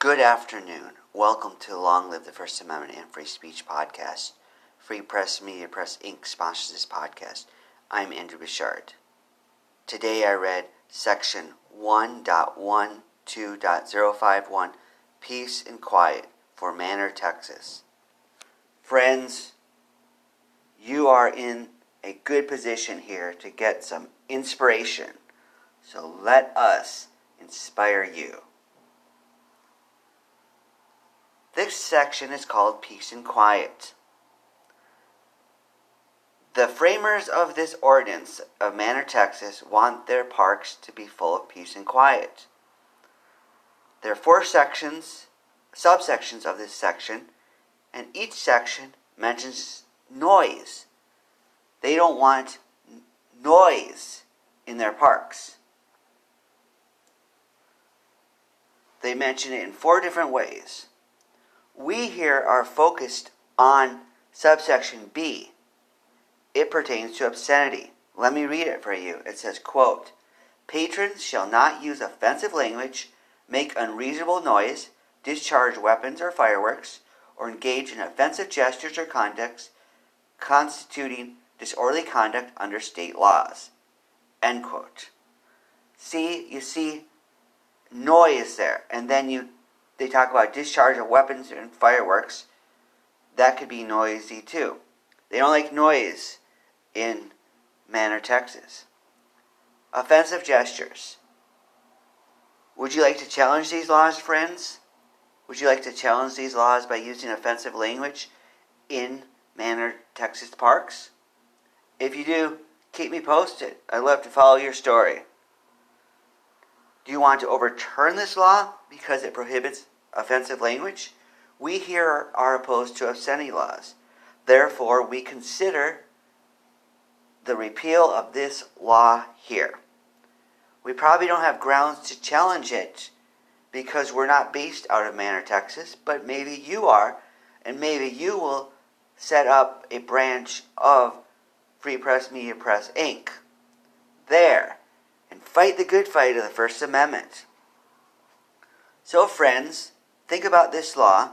Good afternoon. Welcome to Long Live the First Amendment and Free Speech podcast. Free Press Media Press Inc. sponsors this podcast. I'm Andrew Bouchard. Today I read section 1.12.051 Peace and Quiet for Manor, Texas. Friends, you are in a good position here to get some inspiration. So let us inspire you. This section is called Peace and Quiet. The framers of this ordinance of Manor, Texas want their parks to be full of peace and quiet. There are four sections, subsections of this section, and each section mentions noise. They don't want noise in their parks. They mention it in four different ways we here are focused on subsection B. It pertains to obscenity. Let me read it for you. It says, quote, Patrons shall not use offensive language, make unreasonable noise, discharge weapons or fireworks, or engage in offensive gestures or conducts constituting disorderly conduct under state laws. End quote. See, you see noise there, and then you they talk about discharge of weapons and fireworks. That could be noisy too. They don't like noise in Manor, Texas. Offensive gestures. Would you like to challenge these laws, friends? Would you like to challenge these laws by using offensive language in Manor, Texas parks? If you do, keep me posted. I'd love to follow your story. You want to overturn this law because it prohibits offensive language? We here are opposed to obscenity laws. Therefore, we consider the repeal of this law here. We probably don't have grounds to challenge it because we're not based out of Manor, Texas, but maybe you are, and maybe you will set up a branch of Free Press Media Press Inc. there fight the good fight of the First Amendment. So, friends, think about this law,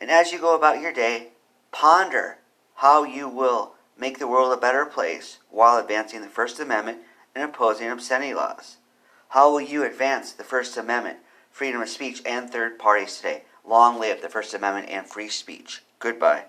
and as you go about your day, ponder how you will make the world a better place while advancing the First Amendment and opposing obscenity laws. How will you advance the First Amendment, freedom of speech, and third parties today? Long live the First Amendment and free speech. Goodbye.